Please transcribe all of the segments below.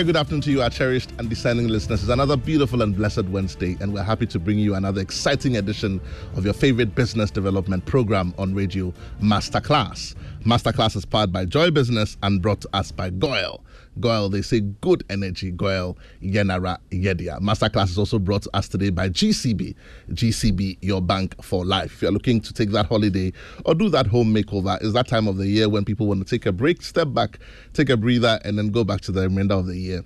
very good afternoon to you, our cherished and discerning listeners. It's another beautiful and blessed Wednesday, and we're happy to bring you another exciting edition of your favorite business development program on radio, Masterclass. Masterclass is powered by Joy Business and brought to us by GOIL. GOIL, they say good energy, GOIL, Yenara, Yedia. Masterclass is also brought to us today by GCB. GCB, your bank for life. If you're looking to take that holiday or do that home makeover, it's that time of the year when people want to take a break, step back, take a breather, and then go back to the remainder of the year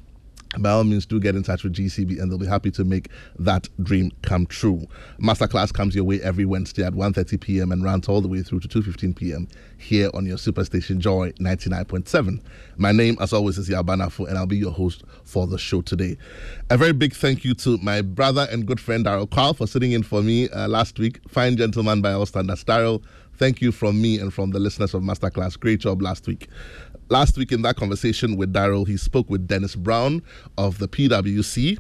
by all means do get in touch with GCB and they'll be happy to make that dream come true. Masterclass comes your way every Wednesday at 1.30 p.m. and runs all the way through to 2.15 p.m. here on your superstation Joy 99.7. My name, as always, is Yabanafo and I'll be your host for the show today. A very big thank you to my brother and good friend Daryl Carl for sitting in for me uh, last week. Fine gentleman by all standards. Daryl, thank you from me and from the listeners of Masterclass. Great job last week. Last week in that conversation with Daryl, he spoke with Dennis Brown of the PwC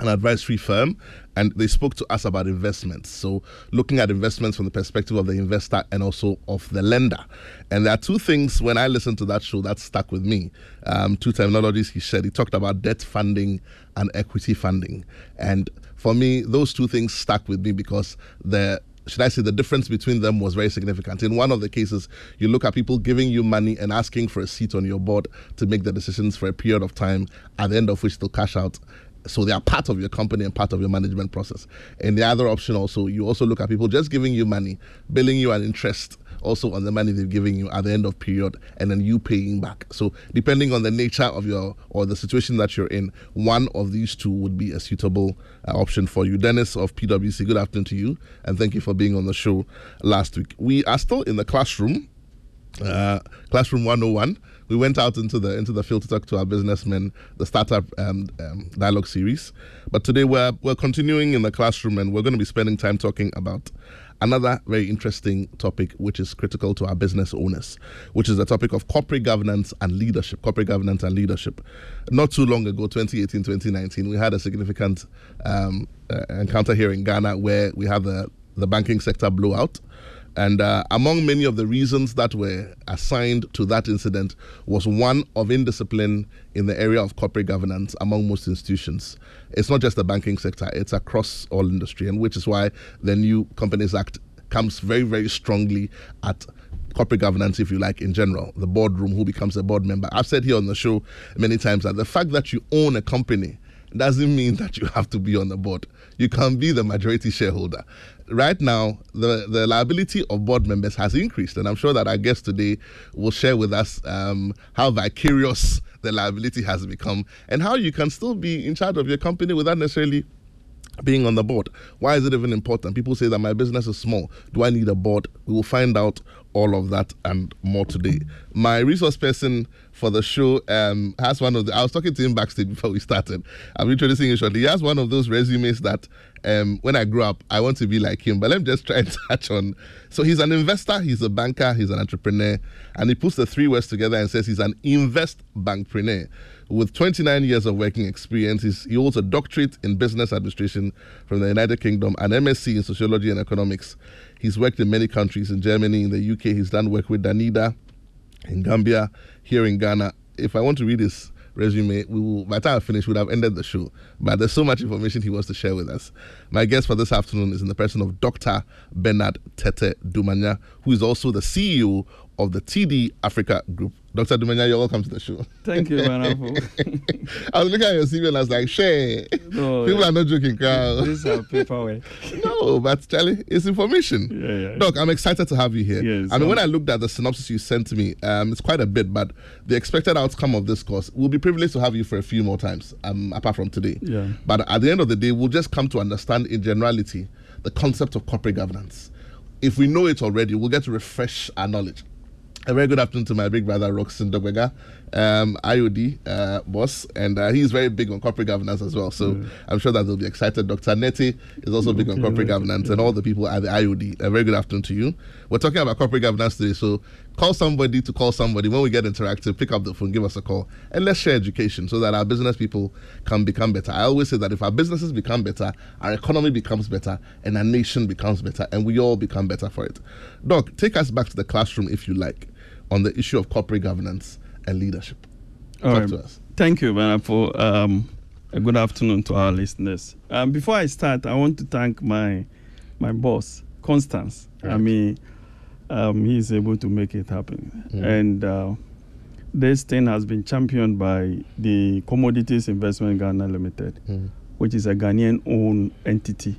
an advisory firm, and they spoke to us about investments. So, looking at investments from the perspective of the investor and also of the lender. And there are two things when I listened to that show that stuck with me. Um, two terminologies he said. He talked about debt funding and equity funding. And for me, those two things stuck with me because the should I say, the difference between them was very significant. In one of the cases, you look at people giving you money and asking for a seat on your board to make the decisions for a period of time, at the end of which they'll cash out. So they are part of your company and part of your management process. And the other option also, you also look at people just giving you money, billing you an interest also on the money they're giving you at the end of period and then you paying back. So depending on the nature of your or the situation that you're in, one of these two would be a suitable uh, option for you. Dennis of PwC, good afternoon to you and thank you for being on the show last week. We are still in the classroom, uh, classroom 101 we went out into the into the field to talk to our businessmen, the startup um, um, dialogue series. But today we're we're continuing in the classroom, and we're going to be spending time talking about another very interesting topic, which is critical to our business owners, which is the topic of corporate governance and leadership. Corporate governance and leadership. Not too long ago, 2018, 2019, we had a significant um, uh, encounter here in Ghana where we had the the banking sector blowout. And uh, among many of the reasons that were assigned to that incident was one of indiscipline in the area of corporate governance among most institutions. It's not just the banking sector, it's across all industry, and which is why the new Companies Act comes very, very strongly at corporate governance, if you like, in general, the boardroom, who becomes a board member. I've said here on the show many times that the fact that you own a company doesn't mean that you have to be on the board. You can be the majority shareholder. Right now, the, the liability of board members has increased, and I'm sure that our guest today will share with us um, how vicarious the liability has become and how you can still be in charge of your company without necessarily being on the board. Why is it even important? People say that my business is small. Do I need a board? We will find out all of that and more today. My resource person for the show um, has one of the. I was talking to him backstage before we started. I'm introducing him shortly. He has one of those resumes that um, when I grow up, I want to be like him. But let me just try and touch on. So he's an investor, he's a banker, he's an entrepreneur, and he puts the three words together and says he's an invest bankpreneur. With 29 years of working experience, he holds a doctorate in business administration from the United Kingdom, an MSc in sociology and economics. He's worked in many countries in Germany, in the UK. He's done work with Danida in Gambia, here in Ghana. If I want to read his resume, we will, by the time I finish, we would have ended the show. But there's so much information he wants to share with us. My guest for this afternoon is in the person of Dr. Bernard Tete Dumanya, who is also the CEO of the TD Africa Group. Dr. Dumanya, you're welcome to the show. Thank you, Manafo. I was looking at your CV and I was like, share. No, People are not joking, crowd. This is our paperwork. no, but Charlie, it's information. Yeah, yeah. Doc, I'm excited to have you here. Yes, I mean, um, when I looked at the synopsis you sent to me, um, it's quite a bit, but the expected outcome of this course, we'll be privileged to have you for a few more times, um, apart from today. Yeah. But at the end of the day, we'll just come to understand in generality the concept of corporate governance. If we know it already, we'll get to refresh our knowledge. A very good afternoon to my big brother Rockson Dogbegah, um, IOD uh, boss, and uh, he's very big on corporate governance as well. So I'm sure that they'll be excited. Dr. Neti is also big on corporate governance, and all the people at the IOD. A very good afternoon to you. We're talking about corporate governance today, so call somebody to call somebody. When we get interactive, pick up the phone, give us a call, and let's share education so that our business people can become better. I always say that if our businesses become better, our economy becomes better, and our nation becomes better, and we all become better for it. Doc, take us back to the classroom if you like on the issue of corporate governance and leadership. All Talk right. to us. Thank you, Bernard, for um, a good afternoon to our listeners. Um, before I start, I want to thank my my boss, Constance. I Right. mean, um, he's able to make it happen, Mm. and uh, this thing has been championed by the Commodities Investment Ghana Limited, Mm. which is a Ghanaian-owned entity,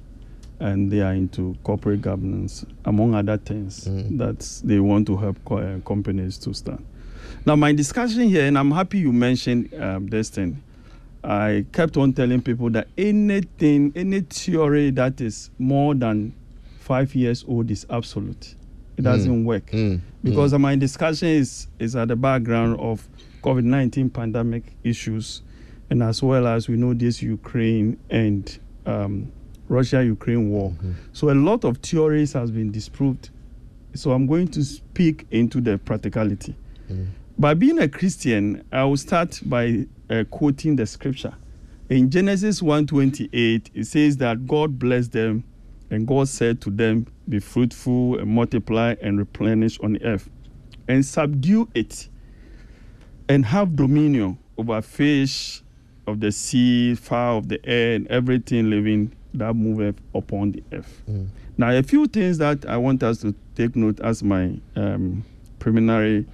and they are into corporate governance, among other things Mm. that they want to help co- uh, companies to start. Now, my discussion here, and I'm happy you mentioned um, this thing. I kept on telling people that anything, any theory that is more than five years old is absolute. It doesn't work Mm. because my discussion is is at the background of COVID nineteen pandemic issues, and as well as we know this Ukraine and um, Russia Ukraine war. So a lot of theories has been disproved. So I'm going to speak into the practicality. Mm. By being a Christian, I will start by uh, quoting the scripture. In Genesis 1:28, it says that God blessed them, and God said to them, "Be fruitful and multiply and replenish on the earth, and subdue it, and have dominion over fish of the sea, fowl of the air, and everything living that moveth upon the earth." Mm. Now, a few things that I want us to take note as my um, preliminary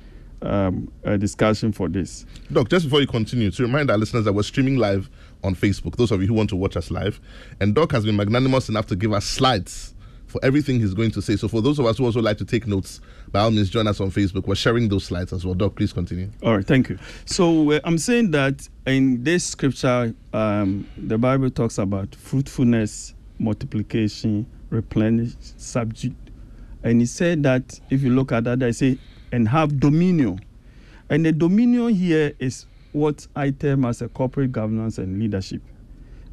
um, uh, discussion for this. Doc, just before you continue, to remind our listeners that we're streaming live on Facebook, those of you who want to watch us live. And Doc has been magnanimous enough to give us slides for everything he's going to say. So for those of us who also like to take notes, by all means, join us on Facebook. We're sharing those slides as well. Doc, please continue. All right, thank you. So uh, I'm saying that in this scripture, um, the Bible talks about fruitfulness, multiplication, replenish, subdue. And he said that if you look at that, I say, and have dominion. And the dominion here is what I term as a corporate governance and leadership.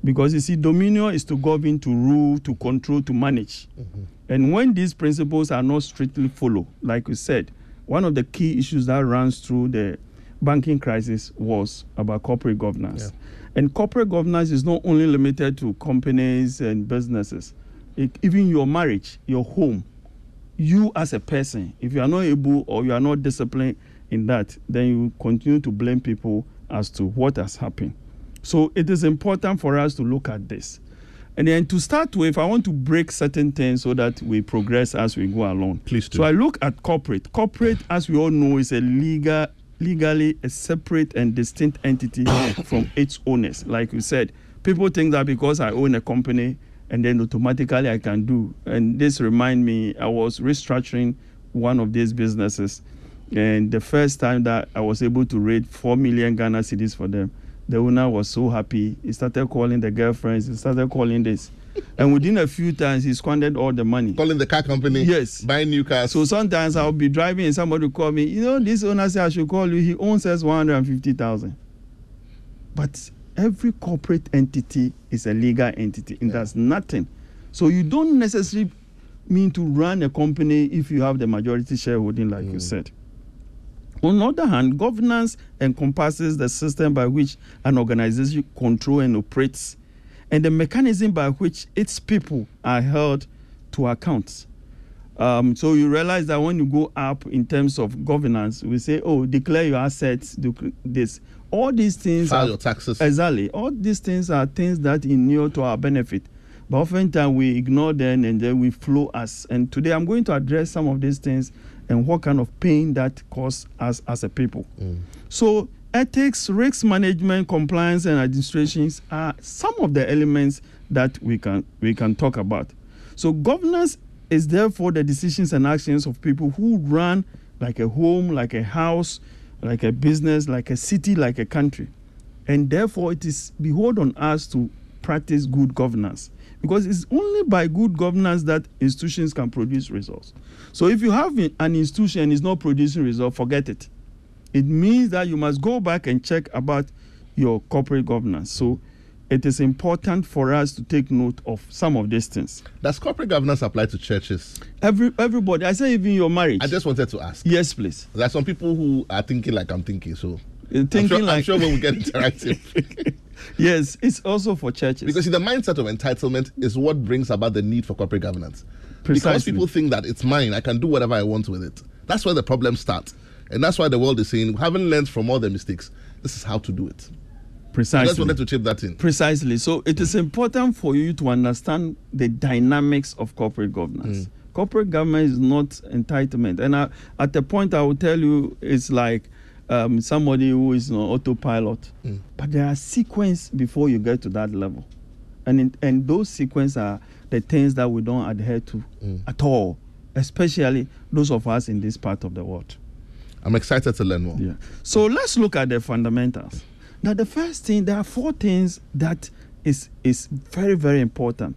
Because you see, dominion is to govern, to rule, to control, to manage. Mm-hmm. And when these principles are not strictly followed, like we said, one of the key issues that runs through the banking crisis was about corporate governance. And corporate governance is not only limited to companies and businesses, it, even your marriage, your home, you as a person, if you are not able or you are not disciplined in that, then you continue to blame people as to what has happened. So it is important for us to look at this. And then to start with, I want to break certain things so that we progress as we go along. Please do. So I look at corporate. Corporate, as we all know, is a legal, legally a separate and distinct entity from its owners. Like you said, people think that because I own a company and then automatically I can do. And this remind me, I was restructuring one of these businesses, and the first time that I was able to raise four million Ghana cedis for them, the owner was so happy. He started calling the girlfriends. He started calling this, and within a few times, he squandered all the money. Calling the car company. Yes. Buying new cars. So sometimes I'll be driving and somebody will call me, you know, this owner said I should call you. He owns us 150,000. But every corporate entity is a legal entity and that's nothing. So you don't necessarily mean to run a company if you have the majority shareholding, like you mm. said. On the other hand, governance encompasses the system by which an organization controls and operates, and the mechanism by which its people are held to account. Um, so you realize that when you go up in terms of governance, we say, "Oh, declare your assets, do this." All these things File are your taxes. Exactly. All these things are things that inure to our benefit. But oftentimes we ignore them and then we flow us. And today I'm going to address some of these things and what kind of pain that cause us as a people. Mm. So ethics, risk management, compliance, and administrations are some of the elements that we can we can talk about. So governance is therefore the decisions and actions of people who run like a home, like a house, like a business, like a city, like a country. And therefore, it is behold on us to practice good governance, because it's only by good governance that institutions can produce results. So if you have an institution and is not producing results, forget it. It means that you must go back and check about your corporate governance. So it is important for us to take note of some of these things. Does corporate governance apply to churches? Every everybody, I say even your marriage. I just wanted to ask. yes, please. There are some people who are thinking like I'm thinking, so Uh, I'm Thinking sure, I'm sure when we get interactive. yes, it's also for churches. because see, the mindset of entitlement is what brings about the need for corporate governance. Because people think that it's mine, I can do whatever I want with it. That's where the problem starts. And that's why the world is saying, having learned from all the mistakes, this is how to do it. Precisely. I precisely. just wanted to chip that in. Precisely. So it is important for you to understand the dynamics of corporate governance. Corporate government is not entitlement. And I, at the point, I will tell you, it's like um, somebody who is on autopilot. But there are sequence before you get to that level. And, in, and those sequence are the things that we don't adhere to mm. at all, especially those of us in this part of the world. I'm excited to learn more. Yeah. So let's look at the fundamentals. Now, the first thing, there are four things that is is very very important.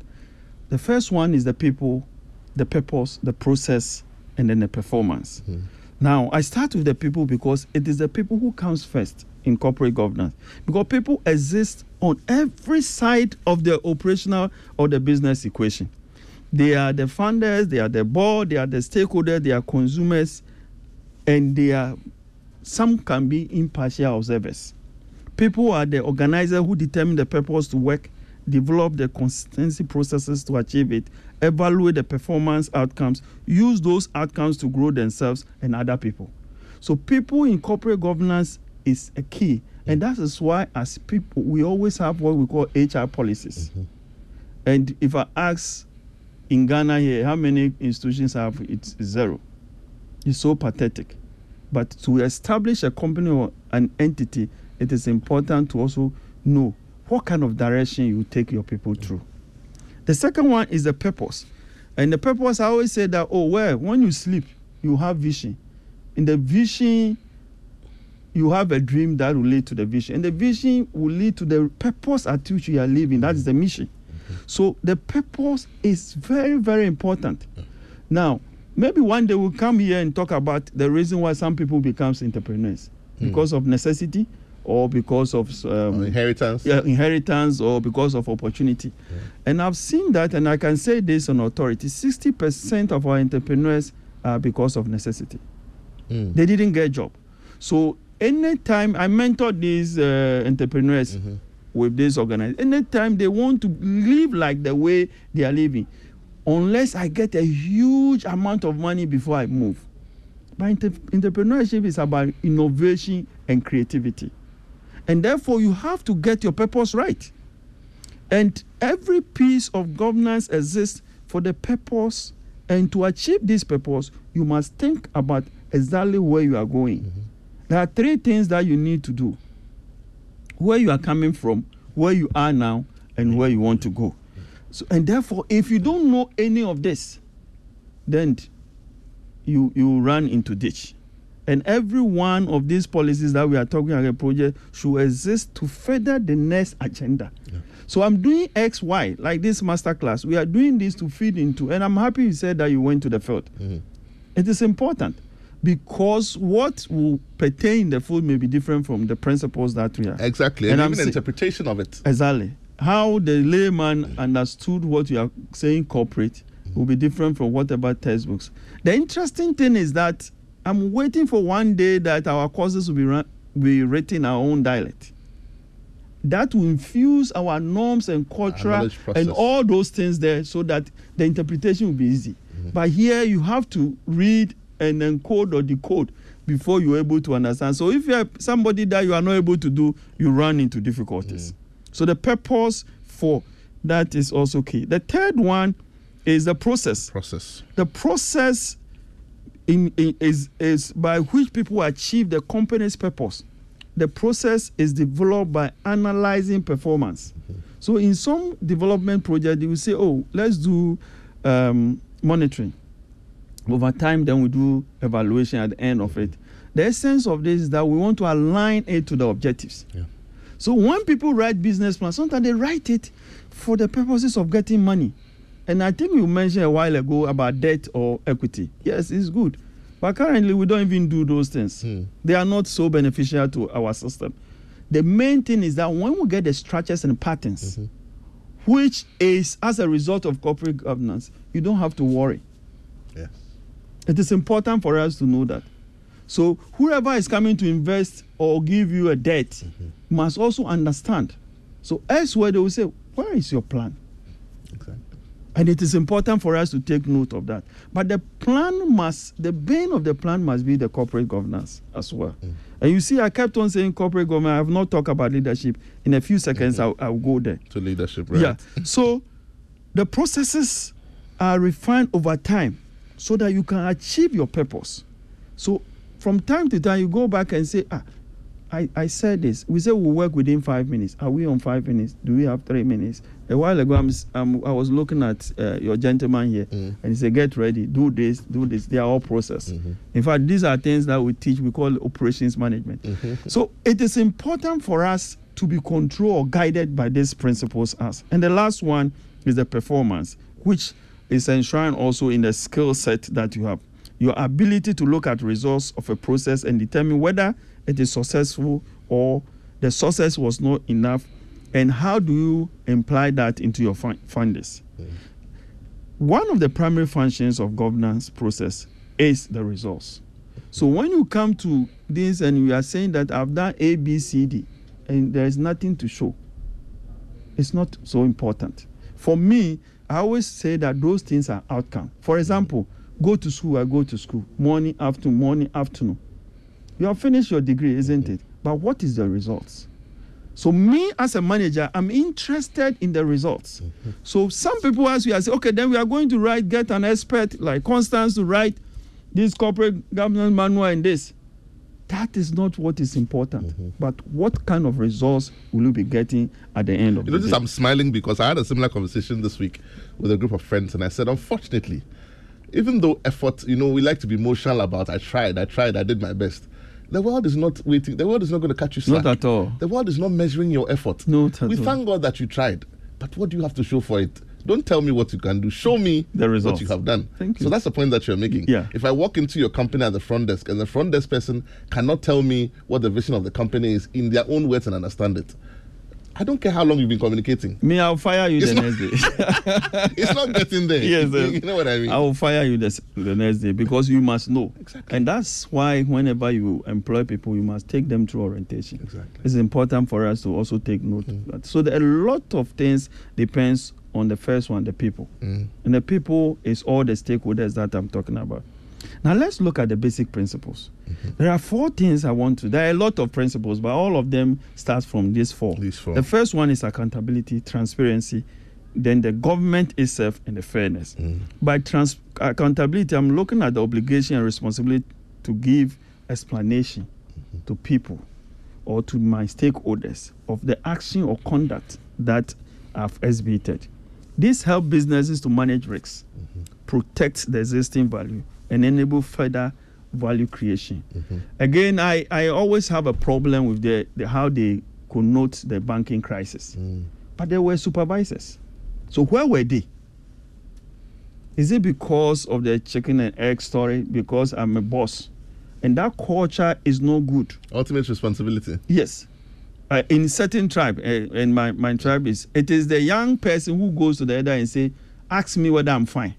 The first one is the people, the purpose, the process, and then the performance. Mm. Now, I start with the people because it is the people who comes first in corporate governance. Because people exist on every side of the operational or the business equation. They are the funders, they are the board, they are the stakeholders, they are consumers, and they are some can be impartial observers. People are the organizer who determine the purpose to work, develop the consistency processes to achieve it, evaluate the performance outcomes, use those outcomes to grow themselves and other people. So people in corporate governance is a key. Mm. And that is why as people we always have what we call HR policies. Mm-hmm. And if I ask in Ghana here, how many institutions have it's zero? It's so pathetic. But to establish a company or an entity, it is important to also know what kind of direction you take your people through. Mm. The second one is the purpose. And the purpose, I always say that, oh, well, when you sleep, you have vision. In the vision, you have a dream that will lead to the vision. And the vision will lead to the purpose at which you are living. That is the mission. So the purpose is very, very important. Now, maybe one day we'll come here and talk about the reason why some people becomes entrepreneurs because of necessity or because of um, Inheritance. yeah, inheritance or because of opportunity. And I've seen that, and I can say this on authority 60% of our entrepreneurs are because of necessity. Mm. They didn't get a job. So, anytime I mentor these uh, entrepreneurs with this organization, anytime they want to live like the way they are living, unless I get a huge amount of money before I move. But entre- entrepreneurship is about innovation and creativity. And therefore, you have to get your purpose right. And every piece of governance exists for the purpose. And to achieve this purpose, you must think about exactly where you are going. There are three things that you need to do where you are coming from, where you are now, and where you want to go. So, and therefore, if you don't know any of this, then you you run into ditch. And every one of these policies that we are talking about project should exist to further the next agenda. So I'm doing X, Y, like this master class. We are doing this to feed into, and I'm happy you said that you went to the field. Mm-hmm. It is important because what will pertain the food may be different from the principles that we are. Exactly. And And, I'm even the say- interpretation of it. Exactly. How the layman understood what you are saying corporate will be different from whatever textbooks. The interesting thing is that I'm waiting for one day that our courses will be, run, be written in our own dialect. That will infuse our norms and culture and all those things there so that the interpretation will be easy. Mm-hmm. But here you have to read and encode or decode before you're able to understand. So if you are somebody that you are not able to do, you run into difficulties. So the purpose for that is also key. The third one is the process. Process. The process in, in- is, is by which people achieve the company's purpose. The process is developed by analyzing performance. So in some development project, they will say, oh, let's do um, monitoring. Over time, then we do evaluation at the end of it. The essence of this is that we want to align it to the objectives. Yeah. So when people write business plans, sometimes they write it for the purposes of getting money. And I think you mentioned a while ago about debt or equity. Yes, it's good. But currently, we don't even do those things. Hmm. They are not so beneficial to our system. The main thing is that when we get the structures and patterns, which is as a result of corporate governance, you don't have to worry. It is important for us to know that. So whoever is coming to invest or give you a debt mm-hmm. must also understand. So elsewhere they will say, where is your plan? Exactly. And it is important for us to take note of that. But the plan must, the bane of the plan must be the corporate governance as well. Mm. And you see, I kept on saying corporate government. I have not talked about leadership. In a few seconds, mm-hmm. I'll, I'll go there. To leadership, right? Yeah. So the processes are refined over time so that you can achieve your purpose. So from time to time, you go back and say, ah, I, I said this. We said we'll work within five minutes. Are we on five minutes? Do we have three minutes? A while ago, I'm, um, I was looking at uh, your gentleman here, Mm. and he said, "Get ready, do this, do this." They are all process. Mhm. In fact, these are things that we teach. We call operations management. Mhm. So it is important for us to be controlled or guided by these principles. As and the last one is the performance, which is enshrined also in the skill set that you have. Your ability to look at results of a process and determine whether it is successful or the success was not enough, and how do you imply that into your findings. One of the primary functions of governance process is the results. So when you come to this and you are saying that I've done A, B, C, D, and there is nothing to show, it's not so important. For me, I always say that those things are outcome. For example, go to school, I go to school, morning, afternoon, morning, afternoon. You have finished your degree, isn't it? But what is the results? So me as a manager, I'm interested in the results. Mm-hmm. So some people ask you, I say, okay, then we are going to write, get an expert like Constance to write this corporate governance manual and this. That is not what is important. Mm-hmm. But what kind of results will you be getting at the end of You the notice? I'm smiling because I had a similar conversation this week with a group of friends, and I said, unfortunately, even though effort, you know, we like to be emotional about, I tried, I tried, I did my best. The world is not waiting. The world is not going to catch you slack. Not at all. The world is not measuring your effort. Not at we thank God that you tried, but what do you have to show for it? Don't tell me what you can do. Show me The what results. you have done. Thank you. So that's the point that you're making. Yeah. If I walk into your company at the front desk and the front desk person cannot tell me what the vision of the company is in their own words and understand it, I don't care how long you've been communicating. Me, I'll fire you It's the not- next day. It's not getting there. Yes, you, you know what I mean? I will fire you the, the next day because you must know. Exactly. And that's why whenever you employ people, you must take them through orientation. Exactly. It's important for us to also take note Mm. of that. So there, are a lot of things depends on the first one, the people. Mm. And the people is all the stakeholders that I'm talking about. Now let's look at the basic principles. Mm-hmm. There are four things I want to. There are a lot of principles, but all of them start from these four. These four. The first one is accountability, transparency, then the government itself, and the fairness. Mm. By trans- accountability, I'm looking at the obligation and responsibility to give explanation to people or to my stakeholders of the action or conduct that I've exhibited. This helps businesses to manage risks, protect the existing value, and enable further value creation. Again, I, I always have a problem with the, the how they connote the banking crisis. Mm. But they were supervisors. So where were they? Is it because of the chicken and egg story? Because I'm a boss? And that culture is no good. Ultimate responsibility. Yes. Uh, in certain tribe, uh, and my, my tribe is, it is the young person who goes to the elder and say, ask me whether I'm fine.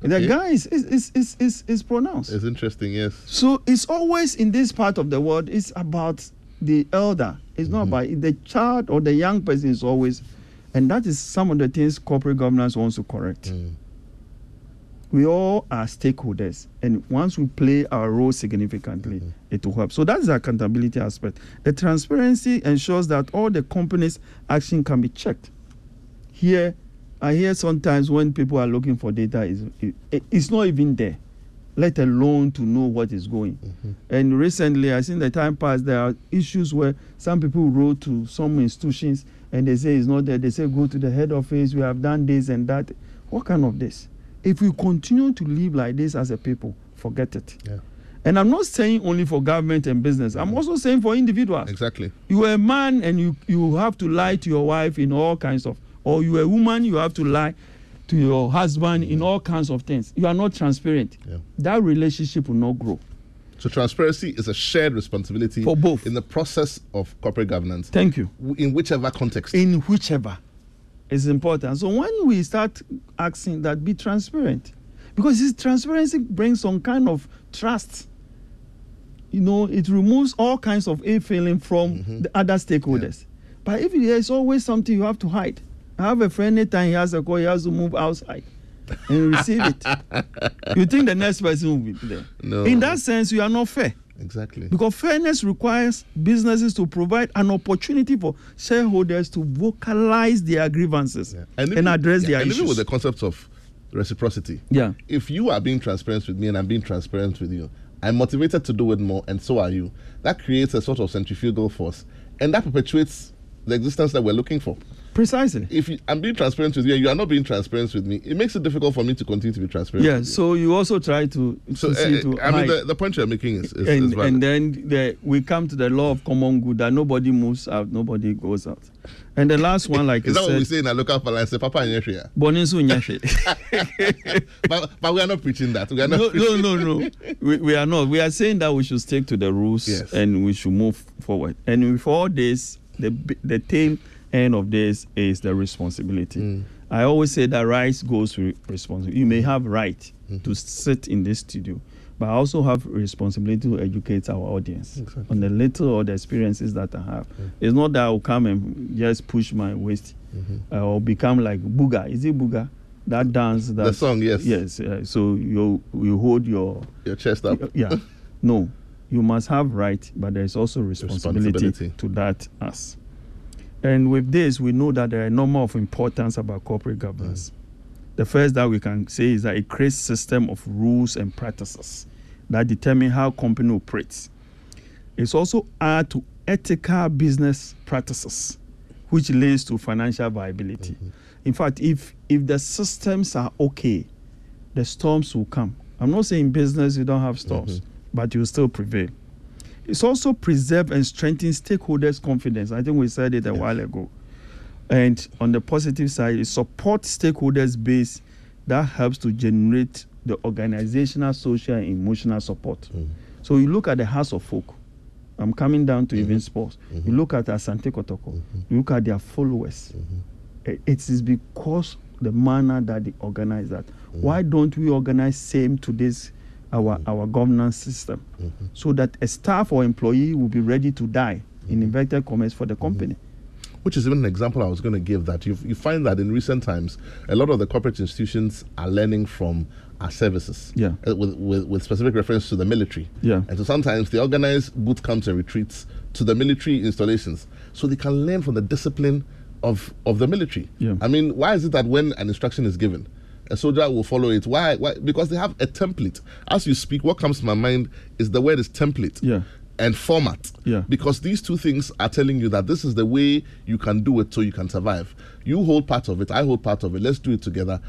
The Okay. guy is, is, is, is, is, is pronounced. It's interesting, yes. So it's always in this part of the world, it's about the elder. It's not about the child or the young person is always, and that is some of the things corporate governance wants to correct. Mm. We all are stakeholders, and once we play our role significantly, mm. it will help. So that's the accountability aspect. The transparency ensures that all the company's action can be checked. Here, I hear sometimes when people are looking for data, is it, it's not even there, let alone to know what is going. Mm-hmm. And recently, I think the time passed, there are issues where some people wrote to some institutions and they say it's not there. They say go to the head office. We have done this and that. What kind of this? If we continue to live like this as a people, forget it. Yeah. And I'm not saying only for government and business. I'm mm-hmm. also saying for individuals. Exactly. You are a man and you you have to lie to your wife in all kinds of, or you are a woman you have to lie to your husband in mm-hmm. all kinds of things. You are not transparent. Yeah. That relationship will not grow. So transparency is a shared responsibility For both. in the process of corporate governance, Thank you. in whichever context. In whichever is important. So when we start asking that, be transparent, because this transparency brings some kind of trust. You know, it removes all kinds of ill feeling from mm-hmm. the other stakeholders. But if there's always something you have to hide, I have a friend anytime he has a call, he has to move outside and receive it. You think the next person will be there. No. In that sense, you are not fair. Exactly. Because fairness requires businesses to provide an opportunity for shareholders to vocalize their grievances Yeah. and, even- address yeah, their and issues. even with the concept of reciprocity. yeah, If you are being transparent with me and I'm being transparent with you, I'm motivated to do it more, and so are you. That creates a sort of centrifugal force, and that perpetuates the existence that we're looking for. Precisely. If you, I'm being transparent with you and you are not being transparent with me, it makes it difficult for me to continue to be transparent. Yeah, so you also try to, So to uh, to I mean, the, the point you're making is, is, is and, valid. and then the, we come to the law of common good that nobody moves out, nobody goes out. And the last one, like is you that what we said, say in a local parlance? Say, Papa and Yeshua. Boninsu Nyashe. but, but we are not preaching that. We are not. no, preaching- no, no, no. We, we are not. We are saying that we should stick to the rules Yes. and we should move forward. And with all this, the the tail end of this is the responsibility. Mm. I always say that rights goes with responsibility. You may have right Mm-hmm. to sit in this studio, but I also have responsibility to educate our audience Exactly. on the little or the experiences that I have. It's not that I will come and just push my waist Mm-hmm. uh, or become like Buga. Is it Buga? That dance that The song, yes. Yes. Uh, so you you hold your Your chest up. yeah. No, you must have right, but there is also responsibility, Responsibility. to that us. And with this, we know that there are a number of importance about corporate governance. Mm. The first that we can say is that it creates system of rules and practices that determine how company operates. It's also add to ethical business practices, which leads to financial viability. Mm-hmm. In fact, if if the systems are okay, the storms will come. I'm not saying business you don't have storms, mm-hmm. but you still prevail. It's also preserve and strengthen stakeholders' confidence. I think we said it a while ago. And on the positive side, it supports stakeholders' base that helps to generate the organizational, social, and emotional support. Mm. So you look at the House of Folk. I'm coming down to mm-hmm. even sports. You mm-hmm. look at Asante Kotoko. Mm-hmm. You look at their followers. I- It is because the manner that they organize that. Mm. Why don't we organize same to this our mm-hmm. our governance system, mm-hmm. so that a staff or employee will be ready to die in mm-hmm. inverted commerce for the company. which is even an example I was going to give that you, you find that in recent times, a lot of the corporate institutions are learning from our services. Yeah. uh, with, with, with specific reference to the military. Yeah. And so sometimes they organize boot camps and retreats to the military installations so they can learn from the discipline of, of the military. Yeah. I mean, why is it that when an instruction is given, a soldier will follow it? Why? Why? Because they have a template. As you speak, what comes to my mind is the word is template Yeah. and format. Yeah. Because these two things are telling you that this is the way you can do it so you can survive. You hold part of it, I hold part of it. Let's do it together.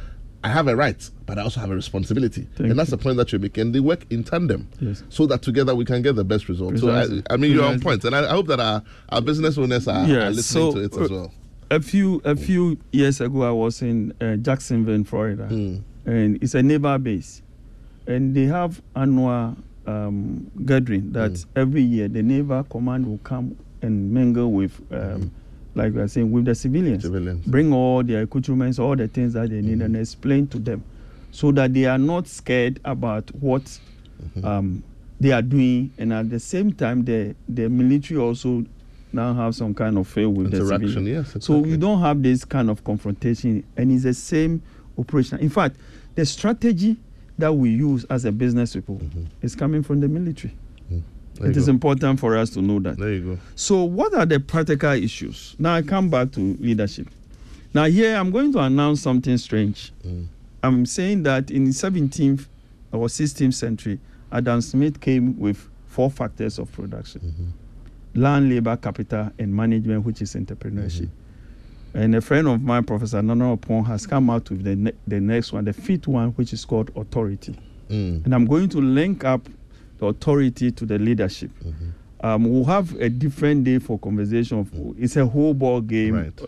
I have a right, but I also have a responsibility. Thank and that's the point that you're making. They work in tandem Yes. so that together we can get the best result. So, I, I mean, you're on point. And I, I hope that our, our business owners are, Yeah, are listening so, to it as uh, well. A few a few years ago, I was in uh, Jacksonville, Florida, Mm. and it's a naval base, and they have annual um, gathering that Mm. every year the naval command will come and mingle with, um, like we are saying, with the civilians, Civilians. bring all their accoutrements, all the things that they need, and explain to them, so that they are not scared about what um, they are doing, and at the same time, the the military also now have some kind of fail with the Interaction, civilian. yes, So exactly. you don't have this kind of confrontation, and it's the same operation. In fact, the strategy that we use as a business people is coming from the military. Mm-hmm. It is go. important for us to know that. There you go. So, what are the practical issues? Now, I come back to leadership. Now, here I'm going to announce something strange. Mm. I'm saying that in the 17th or 16th century, Adam Smith came with four factors of production Mm-hmm. Land, labor, capital, and management, which is entrepreneurship. And a friend of mine, Professor Nana Opon, has come out with the, ne- the next one, the fifth one, which is called authority. Mm. And I'm going to link up the authority to the leadership. Um, we'll have a different day for conversation. Of, It's a whole ball game Right.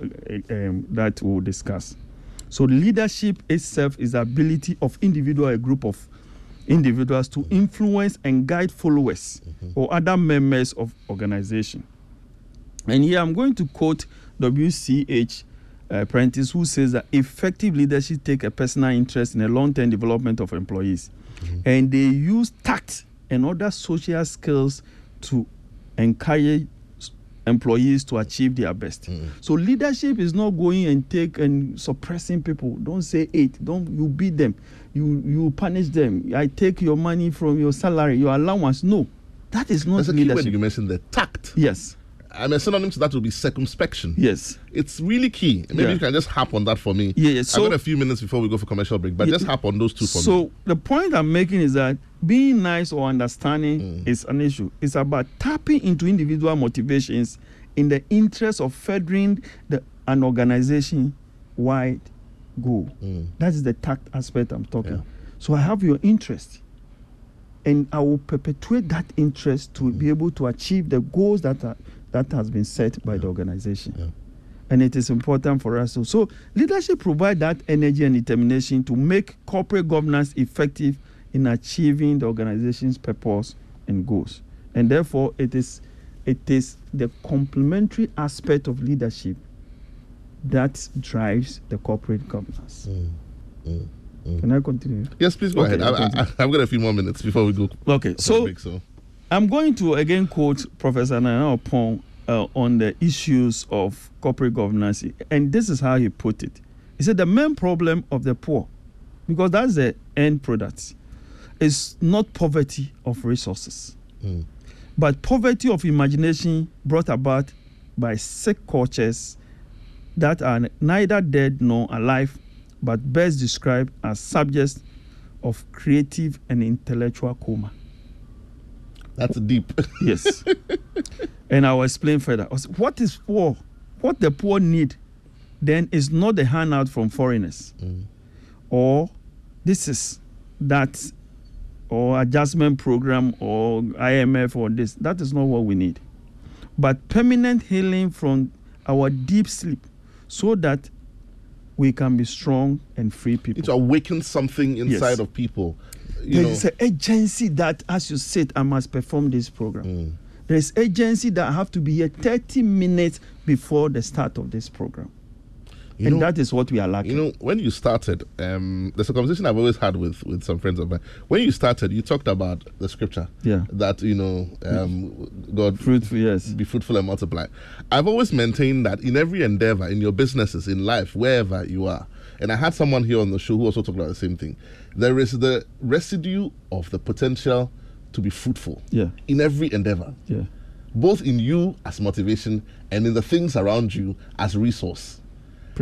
uh, um, that we'll discuss. So leadership itself is the ability of individual, a group of individuals to influence and guide followers mm-hmm. or other members of organization. And here I'm going to quote W.C.H. uh, Prentice, who says that effective leadership take a personal interest in the long-term development of employees, mm-hmm. and they use tact and other social skills to encourage employees to achieve their best. Mm-hmm. So leadership is not going and take and suppressing people. Don't say it. Don't you beat them. You you punish them. I take your money from your salary, your allowance. No, that is not There's a key word you mentioned the tact. Yes, And a synonym to that would be circumspection. yes. It's really key. Maybe Yeah. you can just hop on that for me. Yeah, yeah, I've got a few minutes before we go for commercial break, but Yeah, just hop on those two for me. So the point I'm making is that being nice or understanding Mm. is an issue. It's about tapping into individual motivations in the interest of furthering the an organization wide goal. That is the tact aspect I'm talking. Mm. Yeah. So I have your interest. And I will perpetuate that interest to be able to achieve the goals that are, that has been set by the organization Yeah. and it is important for us to so leadership provide that energy and determination to make corporate governance effective in achieving the organization's purpose and goals and therefore it is it is the complementary aspect of leadership that drives the corporate governance can i continue yes, please go Okay, ahead. I, I, I've got a few more minutes before we go. okay so break, so I'm going to again quote Professor Nana Opon uh, on the issues of corporate governance, and this is how he put it. He said the main problem of the poor, because that's the end product, is not poverty of resources, Mm. but poverty of imagination brought about by sick cultures that are neither dead nor alive, but best described as subjects of creative and intellectual coma. that's deep. Yes. and I'll explain further. I What is poor? What the poor need then is not the handout from foreigners mm. or this is that or adjustment program or IMF or this. That is not what we need. But permanent healing from our deep sleep so that we can be strong and free people. to awaken something inside Yes. of people. You There is an agency that, as you said, I must perform this program. Mm. There is agency that I have to be here 30 minutes before the start of this program. You and know, that is what we are lacking. You know, when you started, um, there's a conversation I've always had with, with some friends of mine. When you started, you talked about the scripture. Yeah. That, you know, um, God Fruitful, yes. be fruitful and multiply. I've always maintained that in every endeavor, in your businesses, in life, wherever you are, and I had someone here on the show who also talked about the same thing. There is the residue of the potential to be fruitful Yeah. in every endeavor, Yeah. both in you as motivation and in the things around you as resource.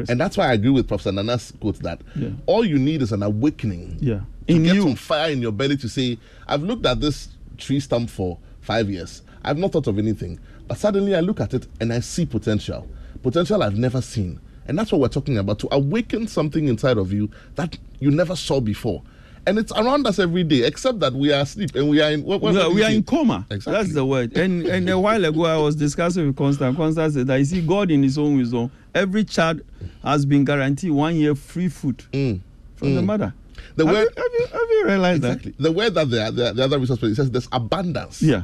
And that's why I agree with Professor Nana's quote that Yeah. all you need is an awakening Yeah. to In get you. some fire in your belly to say, I've looked at this tree stump for five years. I've not thought of anything. But suddenly I look at it and I see potential. Potential I've never seen. And that's what we're talking about to awaken something inside of you that you never saw before. And it's around us every day, except that we are asleep and we are in. What, what, we are, we are in coma. Exactly. That's the word. And and a while ago, I was discussing with Constant. Constant said that you see, God in His own wisdom, every child has been guaranteed one year free food Mm. from the mother. The have, word- you, have, you, have you realized Exactly. The word that the, the, the other resource person says there's abundance. that? Yeah.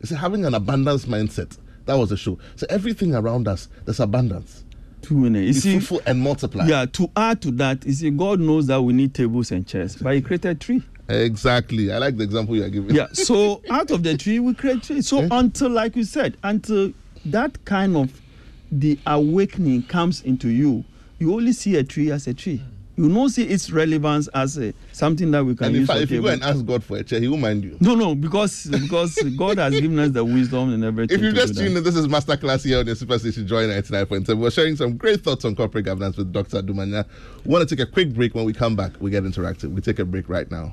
It's having an abundance mindset. That was the show. So everything around us, there's abundance. Two minutes. You Be see, fruitful and multiply. yeah. To add to that, you see, God knows that we need tables and chairs, but He created tree. Exactly. I like the example you are giving. yeah so out of the tree we create tree so until like you said until that kind of the awakening comes into you you only see a tree as a tree you don't see its relevance as a something that we can And in use fact, for if you go and ask God for a chair, He will mind you. no no because because god has given us the wisdom and everything If you just tuned in, this is Masterclass here on your Superstation Joy 99.7. We're sharing some great thoughts on corporate governance with Dr. Dumanya. We want to take a quick break. When we come back, we get interactive. We take a break right now.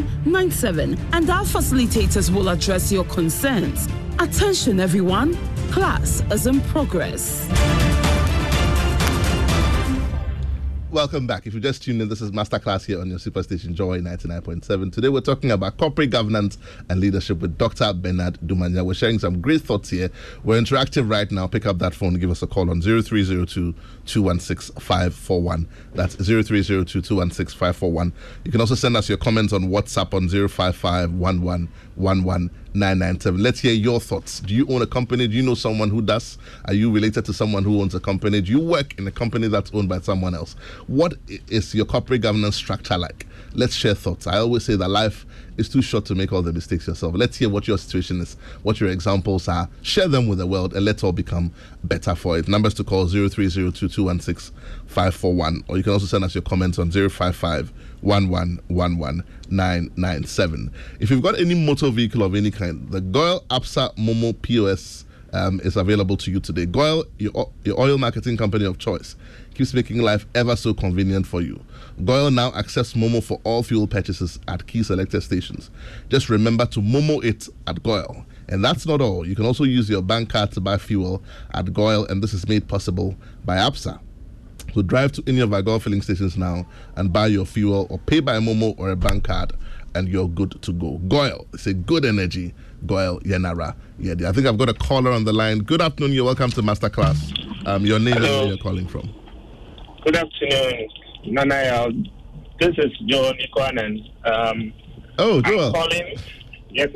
111997 and our facilitators will address your concerns. Attention everyone, class is in progress. Welcome back. If you just tuned in, this is Masterclass here on your Superstation Joy 99.7. Today we're talking about corporate governance and leadership with Dr. Bernard Dumanya. We're sharing some great thoughts here. We're interactive right now. Pick up that phone give us a call on 0302 216 541. That's 0302 216 541. You can also send us your comments on WhatsApp on 055 997. Let's hear your thoughts. Do you own a company? Do you know someone who does? Are you related to someone who owns a company? Do you work in a company that's owned by someone else? What is your corporate governance structure like? Let's share thoughts. I always say that life is too short to make all the mistakes yourself. Let's hear what your situation is, what your examples are. Share them with the world and let's all become better for it. Numbers to call 0302216541 or you can also send us your comments on 055 1111997. If you've got any motor vehicle of any kind, the Goil Absa Momo POS um, is available to you today. Goil, your, your oil marketing company of choice, keeps making life ever so convenient for you. Goil now accepts Momo for all fuel purchases at key selected stations. Just remember to Momo it at Goil. And that's not all. You can also use your bank card to buy fuel at Goil, and this is made possible by Absa. So drive to any of our Goil filling stations now and buy your fuel or pay by Momo or a bank card, and you're good to go. GOIL, it's a good energy. GOIL Yenara. Yeah, I think I've got a caller on the line. Good afternoon. You're welcome to Masterclass. Um, your name Hello. and where you're calling from. Good afternoon, Nana. This is Joe Nikoanen. Um, Oh, I'm Joel. calling. Yes,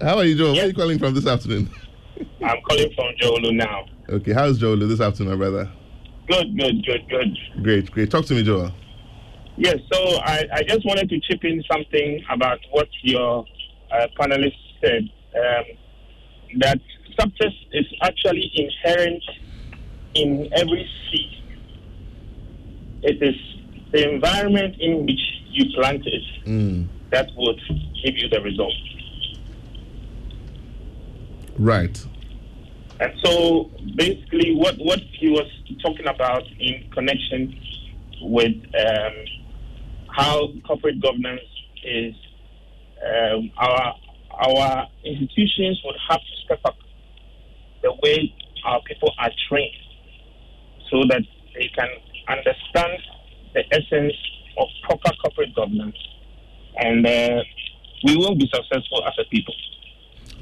How are you, Joel? Where are you calling from this afternoon? I'm calling from Jolu now. Okay, how's Joel this afternoon, brother? Good, good, good, good. Great, great. Talk to me, Joel. Yes, so I, I just wanted to chip in something about what your uh, panelist said. Um, that success is actually inherent in every seed. It is the environment in which you plant it Mm, that would give you the result. right. And so basically, what, what he was talking about in connection with um, how corporate governance is, um, our, our institutions would have to step up the way our people are trained so that they can understand the essence of proper corporate governance. And uh, we will be successful as a people.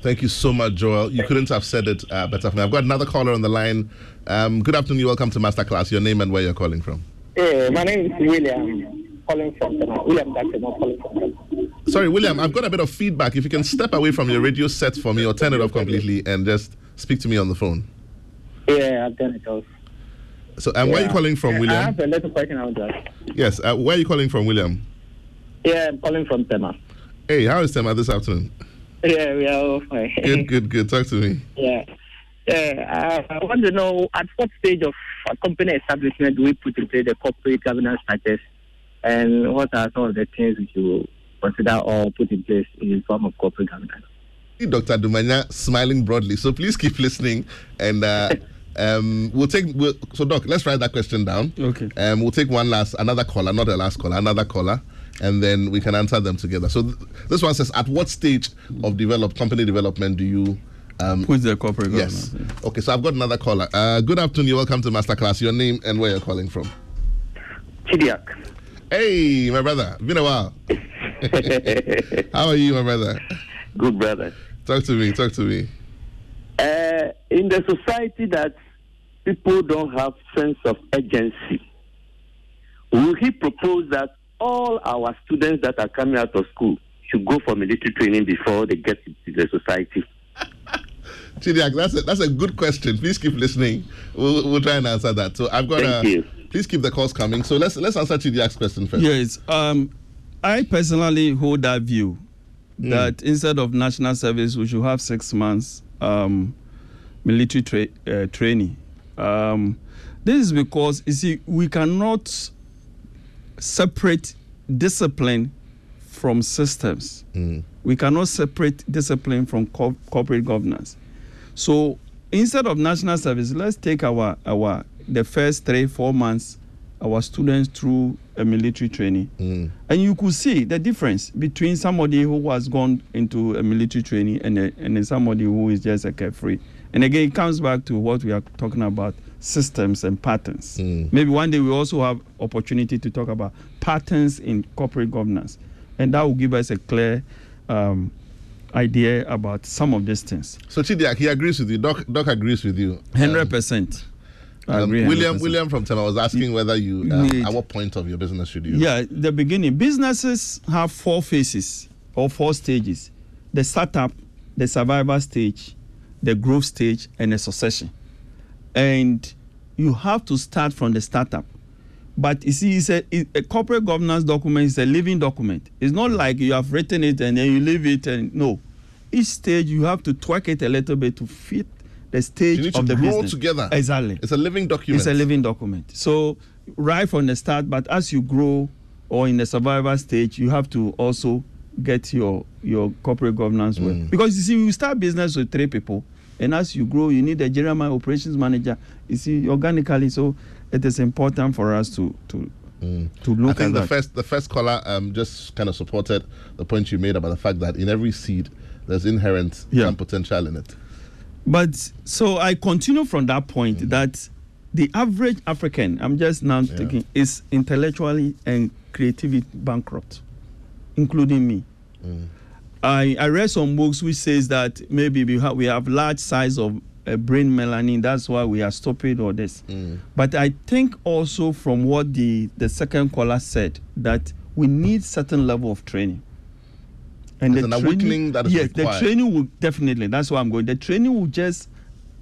Thank you so much, Joel. You couldn't have said it uh, better for me. I've got another caller on the line. Um, good afternoon. Welcome to Masterclass. Your name and where you're calling from. Yeah, my name is William, calling from William Jackson, calling from Sorry, William, I've got a bit of feedback. If you can step away from your radio set for me or turn it off completely and just speak to me on the phone. Yeah, I've done it also. So, and where are you calling from, Yeah, I William? have a little question I want to ask. Yes, uh, where are you calling from, William? Yeah, I'm calling from Tema. Hey, how is Tema this afternoon? Yeah, we are all fine. Good, good, good. Talk to me. yeah. Yeah, I, I want to know at what stage of a company establishment do we put in place the corporate governance structures and what are some of the things we should consider or put in place in the form of corporate governance? Dr. Dumanya smiling broadly. So please keep listening and uh, um, we'll take. We'll, so, Doc, let's write that question down. Okay. Um, we'll take one last, another caller, not the last caller, another caller, and then we can answer them together. So, th- this one says, at what stage of develop company development do you? Um, Who's the corporate yes. governance? Okay, so I've got another caller. Uh, good afternoon. You're welcome to Masterclass. Your name and where you're calling from. Chidiak. Hey, my brother. Been a while. How are you, my brother? Good brother. Talk to me. Talk to me. Uh, in the society that people don't have sense of urgency, will he propose that all our students that are coming out of school should go for military training before they get into the society? Chidiak, that's a, that's a good question. Please keep listening. We'll, we'll try and answer that. So I've got Thank a. you. Please keep the calls coming. So let's let's answer Chidiak's question first. Yes. Um, I personally hold that view Hmm. that instead of national service, we should have six months um, military tra- uh, training. Um, this is because you see we cannot separate discipline from systems. Mm. We cannot separate discipline from co- corporate governance. So instead of national service, let's take our our the first three four months our students through a military training, Mm. and you could see the difference between somebody who has gone into a military training and a, and somebody who is just a carefree. And again, it comes back to what we are talking about: systems and patterns. Mm. Maybe one day we also have opportunity to talk about patterns in corporate governance, and that will give us a clear um, idea about some of these things. So Chidiak, he agrees with you. Doc, Doc agrees with you. Hundred percent. Um. William 100%. William from Tema was asking whether you uh, at what point of your business should you Yeah, the beginning. Businesses have four phases or four stages: the startup, the survival stage, the growth stage, and the succession. And you have to start from the startup. But you see, it's a, it- a corporate governance document is a living document. It's not like you have written it and then you leave it and no. Each stage you have to tweak it a little bit to fit the stage You need to of the grow business. together. Exactly. It's a living document. It's a living document. So right from the start, but as you grow or in the survival stage, you have to also get your your corporate governance well. Mm. Because you see, you start business with three people, and as you grow, you need a general operations manager. You see, organically, so it is important for us to to Mm. to I look think at the that. first the first caller um, just kind of supported the point you made about the fact that in every seed there's inherent Yeah. potential in it. But so I continue from that point Mm. that the average African, I'm just now Yeah. taking, is intellectually and creatively bankrupt, including me. Mm. I, I read some books which says that maybe we have, we have large size of uh, brain melanin, that's why we are stupid or this. Mm. But I think also from what the, the second caller said that we need certain level of training. And There's an awakening that is yes, required. the training will definitely. That's why I'm going. The training will just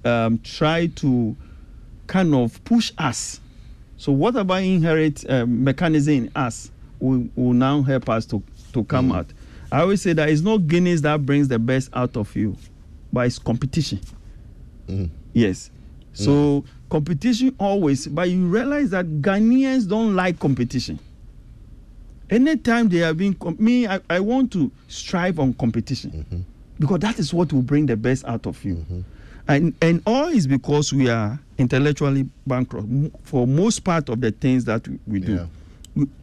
um, try to kind of push us. So whatever inherent um, mechanism in us will, will now help us to to come Mm. out. I always say that it's not Guinness that brings the best out of you, but it's competition. Mm. Yes. So competition always, but you realize that Ghanaians don't like competition. Anytime they have been, com- me, I, I want to strive on competition Mm-hmm. because that is what will bring the best out of you. And and all is because we are intellectually bankrupt for most part of the things that we, we do. Yeah.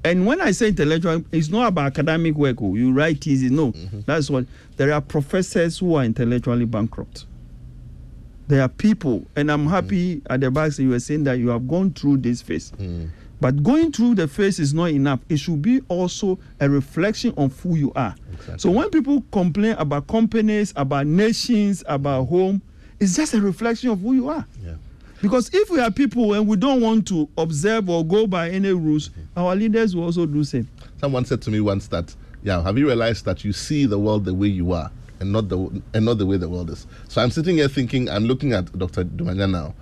And when I say intellectual, it's not about academic work. Oh, you write easy. No, Mm-hmm. that's what. There are professors who are intellectually bankrupt. There are people, and I'm happy at the back. You were saying that you have gone through this phase. Mm. But going through the phase is not enough. It should be also a reflection of who you are. Exactly. So when people complain about companies, about nations, about home, it's just a reflection of who you are. Yeah. Because if we are people and we don't want to observe or go by any rules, our leaders will also do same. Someone said to me once that, yeah, have you realized that you see the world the way you are and not the and not the way the world is? So I'm sitting here thinking, I'm looking at Dr. Dumanya now.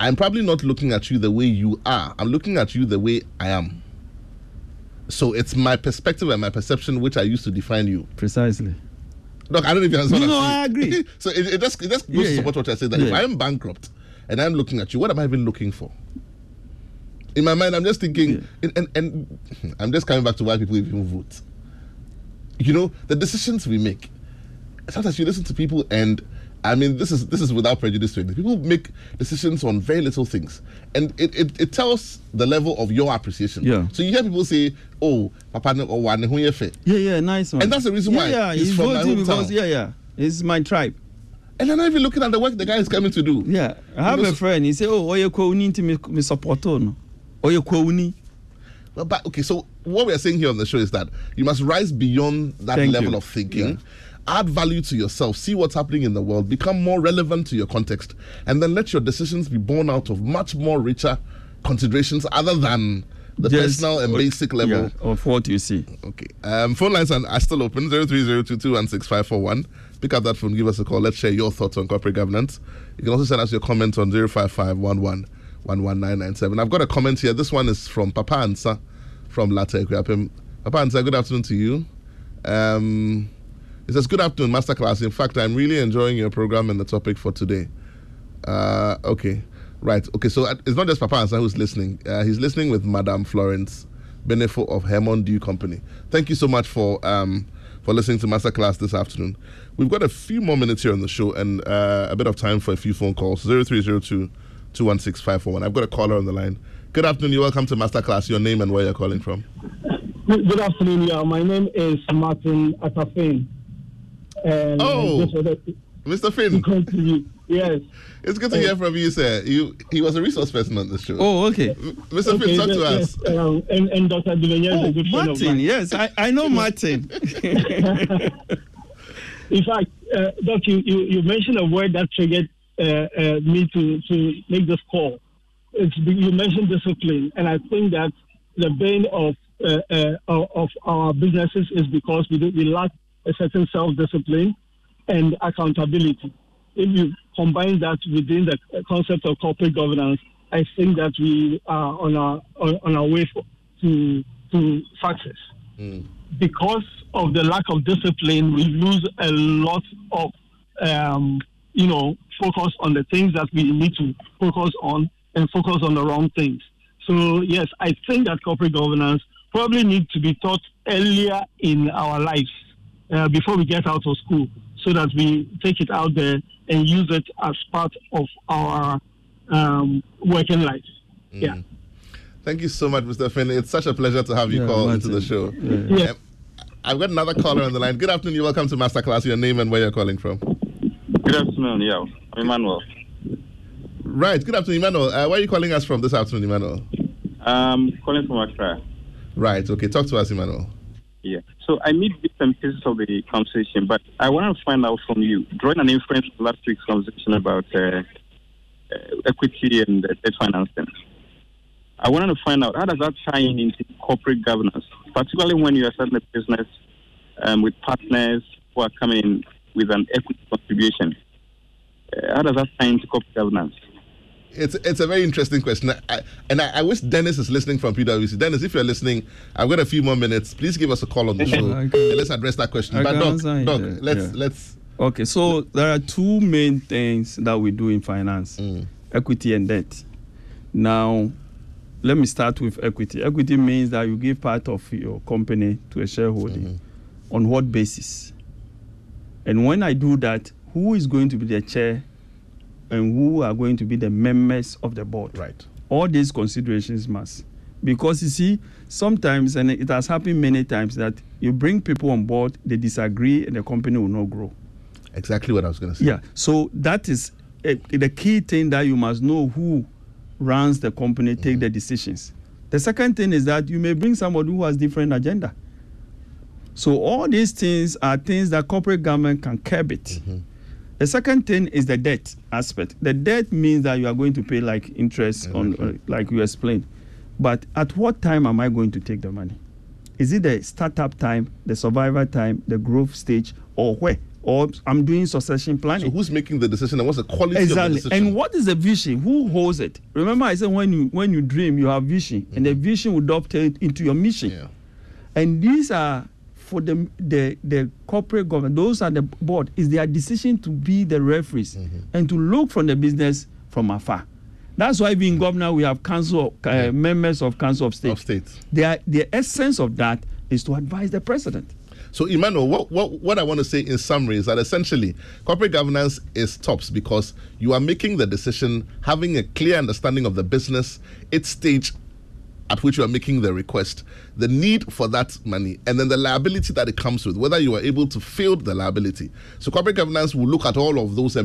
I'm probably not looking at you the way you are. I'm looking at you the way I am. So it's my perspective and my perception which I used to define you. Precisely. Look, I don't know if you understand. No, no, I agree. so it, it just it just goes Yeah, to yeah. support what I said that if I am bankrupt and I'm looking at you, what am I even looking for? In my mind, I'm just thinking, and, and, and I'm just coming back to why people even vote. You know, the decisions we make. Sometimes you listen to people, and I mean, this is this is without prejudice to. People make decisions on very little things, and it, it, it tells the level of your appreciation. Yeah. So you hear people say, "Oh, Papa, no, oh, wane ho ye fe." Yeah, yeah, nice one. And that's the reason yeah, why Yeah, he's he's from my because yeah, yeah, it's my tribe. And they're not even looking at the work the guy is coming to do. Yeah, I have You know, a friend. He say, "Oh, oye kwuni nti me me support no. Oye kwuni." Well, but okay, so what we are saying here on the show is that you must rise beyond that Thank level you. of thinking. Yeah. Add value to yourself, see what's happening in the world, become more relevant to your context, and then let your decisions be born out of much more richer considerations other than the personal and basic level. yeah, of what you see. Okay. Um, phone lines are, are still open 03022165541. Pick up that phone, give us a call. Let's share your thoughts on corporate governance. You can also send us your comments on 05511 I've got a comment here. This one is from Papa Ansa from Latte Equiapim. Papa Ansa, good afternoon to you. Um, it says, Good afternoon, Masterclass. In fact, I'm really enjoying your program and the topic for today. Uh, okay, right. Okay, so uh, it's not just Papa Ansa who's listening. Uh, he's listening with Madame Florence Benefo of Hermon Dew Company. Thank you so much for um, for listening to Masterclass this afternoon. We've got a few more minutes here on the show and uh, a bit of time for a few phone calls. 0302 216 I've got a caller on the line. Good afternoon. You're welcome to Masterclass. Your name and where you're calling from. Good good afternoon. Yeah, my name is Martin Atafin. And Oh. I just wanted to Mr. Finn, come to. Yes. it's good to hear from you, sir. You He was a resource person on the show. Oh, okay. Mr. Finn, talk to yes, us. um, and, and Dr. Dumanya is Oh, a good friend of Martin. mine. Yes, I, I know Martin. In fact, uh, Doc, you, you, you mentioned a word that triggered uh, uh, me to, to make this call. It's, you mentioned discipline, and I think that the bane of uh, uh, of of our businesses is because we, do, we lack a certain self-discipline and accountability. If you combine that within the concept of corporate governance, I think that we are on our on, our way for, to to success because of the lack of discipline, we lose a lot of, um, you know, focus on the things that we need to focus on and focus on the wrong things. So, yes, I think that corporate governance probably needs to be taught earlier in our lives uh, before we get out of school so that we take it out there and use it as part of our um, working life. Yeah. Thank you so much, Mr. Finn. It's such a pleasure to have you Yeah, call Martin. into the show. Yeah. Um, I've got another caller on the line. Good afternoon. You're welcome to Masterclass. Your name and where you're calling from. Good afternoon, yeah. I'm Emmanuel. Right. Good afternoon, Emmanuel. Uh, where are you calling us from this afternoon, Emmanuel? Um, calling from Accra. Right. Okay. Talk to us, Emmanuel. Yeah. So I need bits and pieces of the conversation, but I want to find out from you, drawing an inference from last week's conversation about uh, uh, equity and uh, debt financing. I wanted to find out how does that tie in into corporate governance, particularly when you are starting a business um, with partners who are coming in with an equity contribution. Uh, how does that tie into corporate governance? It's it's a very interesting question, I, and I, I wish Dennis is listening from PwC. Dennis, if you're listening, I've got a few more minutes. Please give us a call on the show Okay. let's address that question. I but Doc, Doc, yeah, let's yeah. let's Okay, so there are two main things that we do in finance mm. equity and debt. Now, let me start with equity. Equity means that you give part of your company to a shareholding. Mm-hmm. On what basis? And when I do that, who is going to be the chair and who are going to be the members of the board? right. all these considerations must because you see sometimes and it has happened many times that you bring people on board they disagree and the company will not grow Exactly what I was going to say. yeah so that is uh, the key thing that you must know who runs the company take the decisions the second thing is that you may bring somebody who has different agenda so all these things are things that corporate government can curb it the second thing is the debt aspect. The debt means that you are going to pay like interest on, uh, like you explained. But at what time am I going to take the money? Is it the startup time, the survival time, the growth stage, or where? Or I'm doing succession planning. So who's making the decision and what's the quality of the Exactly. decision? And what is the vision? Who holds it? Remember, I said when you when you dream, you have vision, and the vision will dovetail into your mission. Yeah. And these are for the the the corporate government. Those are the board. Is their decision to be the referees and to look from the business from afar. That's why being governor, we have council uh, members of council of state. Of state. They are, the essence of that is to advise the president. So, Emmanuel, what, what, what I want to say in summary is that essentially corporate governance is tops because you are making the decision, having a clear understanding of the business, its stage at which you are making the request, the need for that money, and then the liability that it comes with, whether you are able to field the liability. So, corporate governance will look at all of those and make